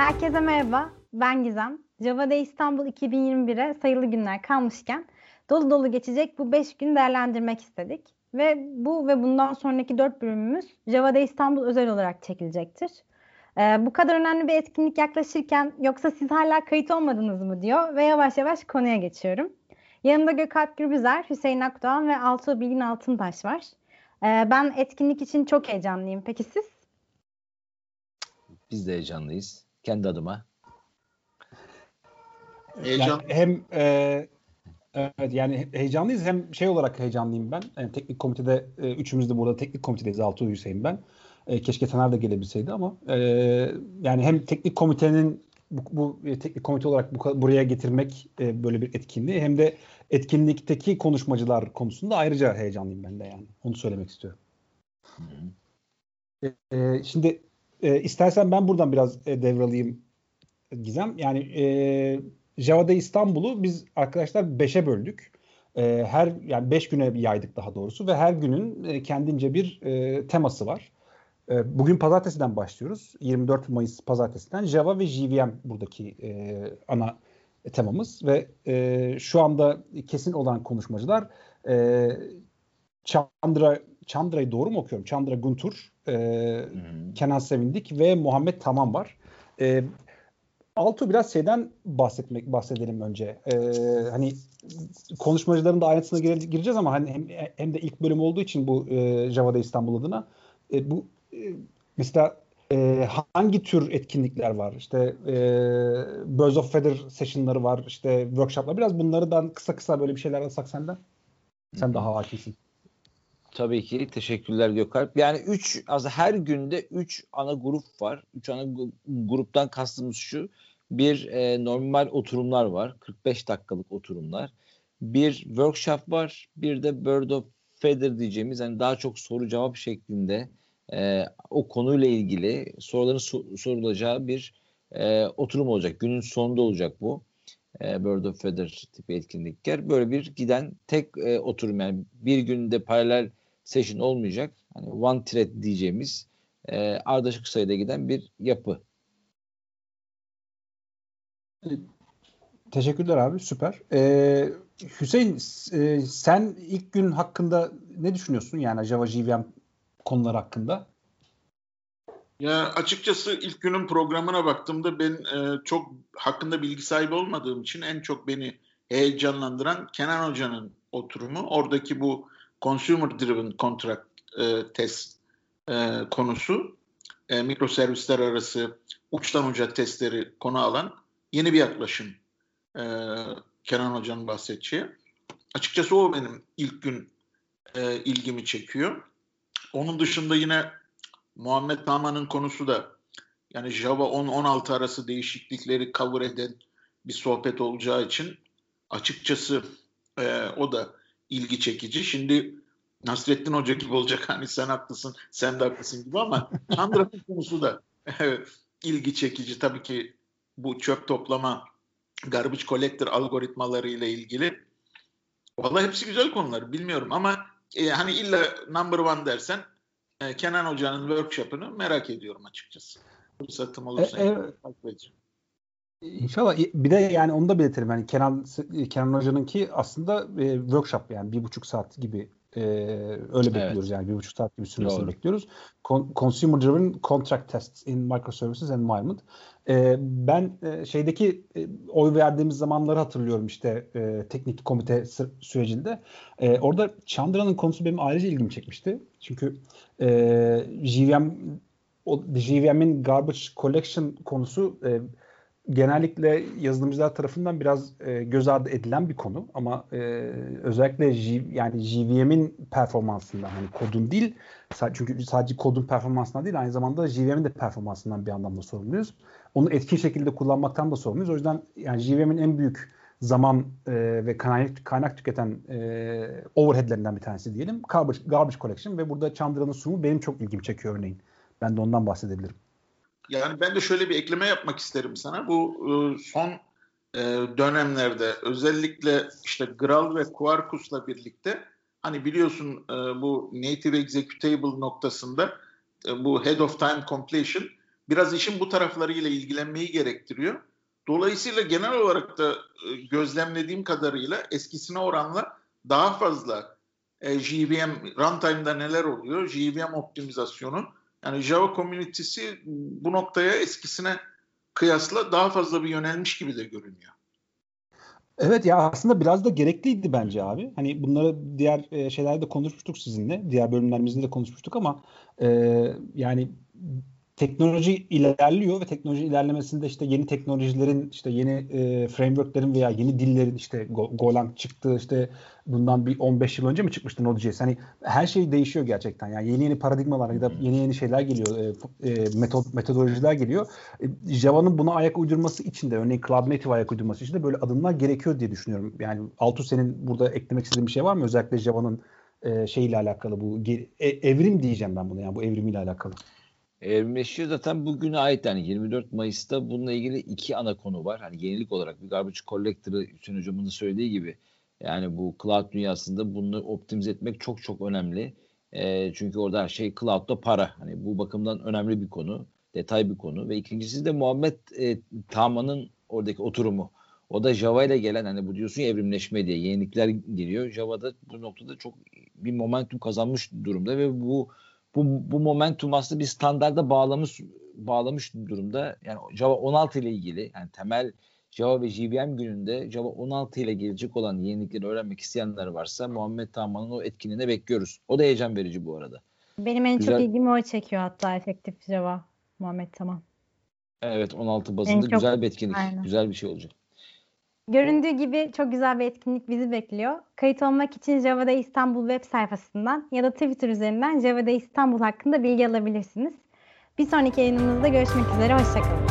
Herkese merhaba, ben Gizem. Java İstanbul 2021'e sayılı günler kalmışken dolu dolu geçecek bu 5 gün değerlendirmek istedik. Ve bu ve bundan sonraki 4 bölümümüz Java İstanbul özel olarak çekilecektir. Ee, bu kadar önemli bir etkinlik yaklaşırken yoksa siz hala kayıt olmadınız mı diyor ve yavaş yavaş konuya geçiyorum. Yanımda Gökalp Gürbüzer, Hüseyin Akdoğan ve Altuğ Bilgin Altıntaş var. Ee, ben etkinlik için çok heyecanlıyım. Peki siz? Biz de heyecanlıyız. Kendi adıma. Heyecan. Yani hem e, evet yani heyecanlıyız hem şey olarak heyecanlıyım ben. Yani teknik komitede e, üçümüz de burada teknik komitedeyiz. Altuğ Hüseyin ben. E, keşke Taner de gelebilseydi ama e, yani hem teknik komitenin bu, bu e, teknik komite olarak bu, buraya getirmek e, böyle bir etkinliği hem de etkinlikteki konuşmacılar konusunda ayrıca heyecanlıyım ben de yani. Onu söylemek istiyorum. E, e, şimdi e, istersen ben buradan biraz e, devralayım Gizem. Yani e, Java'da İstanbul'u biz arkadaşlar 5'e böldük. E, her yani 5 güne yaydık daha doğrusu ve her günün e, kendince bir e, teması var. E, bugün pazartesiden başlıyoruz. 24 Mayıs pazartesiden Java ve JVM buradaki e, ana temamız ve e, şu anda kesin olan konuşmacılar e, Chandra Chandra'yı doğru mu okuyorum? Chandra Guntur, e, hmm. Kenan Sevindik ve Muhammed Tamam var. E, Altu biraz şeyden bahsetmek bahsedelim önce. Ee, hani konuşmacıların da ayrıntısına gire, gireceğiz ama hani hem, hem de ilk bölüm olduğu için bu e, Java'da İstanbul adına e, bu e, mesela e, hangi tür etkinlikler var? İşte e, Birds of Feather session'ları var, işte workshop'lar. Biraz bunları kısa kısa böyle bir şeyler alsak senden. Sen daha hakimsin. Tabii ki teşekkürler Gökalp. Yani 3 az her günde 3 ana grup var. 3 ana gruptan kastımız şu. Bir e, normal oturumlar var. 45 dakikalık oturumlar. Bir workshop var. Bir de Bird of Feather diyeceğimiz yani daha çok soru cevap şeklinde e, o konuyla ilgili soruların so- sorulacağı bir e, oturum olacak. Günün sonunda olacak bu. E, Bird of Feather tipi etkinlikler. Böyle bir giden tek e, oturum yani bir günde paralel session olmayacak. Hani one thread diyeceğimiz e, ardışık sayıda giden bir yapı. Teşekkürler abi süper. Ee, Hüseyin e, sen ilk gün hakkında ne düşünüyorsun yani Java JVM konular hakkında? Ya açıkçası ilk günün programına baktığımda ben e, çok hakkında bilgi sahibi olmadığım için en çok beni heyecanlandıran Kenan Hoca'nın oturumu. Oradaki bu consumer driven contract e, test e, konusu e, mikroservisler arası uçtan uca testleri konu alan yeni bir yaklaşım e, Kenan Hoca'nın bahsedeceği. Açıkçası o benim ilk gün e, ilgimi çekiyor. Onun dışında yine Muhammed Taman'ın konusu da yani Java 10-16 arası değişiklikleri cover eden bir sohbet olacağı için açıkçası e, o da ilgi çekici. Şimdi Nasrettin Hoca gibi olacak hani sen haklısın, sen de haklısın gibi ama Chandra'nın konusu da ilgi çekici. Tabii ki bu çöp toplama garbage collector algoritmaları ile ilgili. Vallahi hepsi güzel konular bilmiyorum ama e, hani illa number one dersen e, Kenan Hoca'nın workshop'ını merak ediyorum açıkçası. Fırsatım olursa e, evet. İnşallah. Bir de yani onu da belirtelim. Yani Kenan Kenan Hoca'nınki aslında e, workshop yani bir buçuk saat gibi e, öyle bekliyoruz evet. yani bir buçuk saat gibi sürmesini Doğru. bekliyoruz. Con- Consumer Driven Contract Tests in Microservices Environment. E, ben e, şeydeki e, oy verdiğimiz zamanları hatırlıyorum işte e, teknik komite sürecinde. E, orada Chandra'nın konusu benim ayrıca ilgimi çekmişti. Çünkü e, JVM o JVM'in garbage collection konusu e, genellikle yazılımcılar tarafından biraz e, göz ardı edilen bir konu ama e, özellikle J, yani JVM'in performansından hani kodun değil çünkü sadece kodun performansından değil aynı zamanda JVM'in de performansından bir anlamda sorumluyuz. Onu etkin şekilde kullanmaktan da sorumluyuz. O yüzden yani JVM'in en büyük zaman e, ve kaynak, kaynak tüketen e, overheadlerinden bir tanesi diyelim. Garbage, garbage collection ve burada Chandra'nın sunumu benim çok ilgimi çekiyor örneğin. Ben de ondan bahsedebilirim. Yani ben de şöyle bir ekleme yapmak isterim sana. Bu e, son e, dönemlerde özellikle işte Graal ve Quarkus'la birlikte hani biliyorsun e, bu native executable noktasında bu head of time completion biraz işin bu taraflarıyla ilgilenmeyi gerektiriyor. Dolayısıyla genel olarak da gözlemlediğim kadarıyla eskisine oranla daha fazla JVM runtime'da neler oluyor? JVM optimizasyonu. Yani Java community'si bu noktaya eskisine kıyasla daha fazla bir yönelmiş gibi de görünüyor. Evet ya aslında biraz da gerekliydi bence abi. Hani bunları diğer e, şeylerde konuşmuştuk sizinle. Diğer bölümlerimizde de konuşmuştuk ama e, yani teknoloji ilerliyor ve teknoloji ilerlemesinde işte yeni teknolojilerin işte yeni e, frameworklerin veya yeni dillerin işte Golang çıktı işte bundan bir 15 yıl önce mi çıkmıştı Node.js? Hani her şey değişiyor gerçekten. Yani yeni yeni paradigmalar ya da yeni yeni şeyler geliyor. E, e, metod metodolojiler geliyor. E, Java'nın buna ayak uydurması için de örneğin Cloud Native ayak uydurması için de böyle adımlar gerekiyor diye düşünüyorum. Yani Altu senin burada eklemek istediğin bir şey var mı? Özellikle Java'nın e, şeyiyle alakalı bu e, evrim diyeceğim ben bunu yani bu evrimiyle alakalı. Evrimleşiyor zaten bugüne ait yani 24 Mayıs'ta bununla ilgili iki ana konu var. Hani yenilik olarak bir garbage collector'ı Hüseyin Hocam'ın söylediği gibi yani bu cloud dünyasında bunu optimize etmek çok çok önemli. E, çünkü orada her şey cloud'da para. Hani bu bakımdan önemli bir konu, detay bir konu ve ikincisi de Muhammed e, Tama'nın oradaki oturumu. O da Java ile gelen hani bu diyorsun ya evrimleşme diye yenilikler geliyor. Java'da bu noktada çok bir momentum kazanmış durumda ve bu bu, bu momentum aslında bir standarda bağlamış bağlamış durumda. Yani Java 16 ile ilgili yani temel Java ve JVM gününde Java 16 ile gelecek olan yenilikleri öğrenmek isteyenler varsa Muhammed Tahman'ın o etkinliğine bekliyoruz. O da heyecan verici bu arada. Benim en Güzel. çok ilgimi o çekiyor hatta efektif Java Muhammed Tamam. Evet 16 bazında en güzel çok, bir etkinlik. Aynen. Güzel bir şey olacak. Göründüğü gibi çok güzel bir etkinlik bizi bekliyor. Kayıt olmak için Java'da İstanbul web sayfasından ya da Twitter üzerinden Java'da İstanbul hakkında bilgi alabilirsiniz. Bir sonraki yayınımızda görüşmek üzere. Hoşçakalın.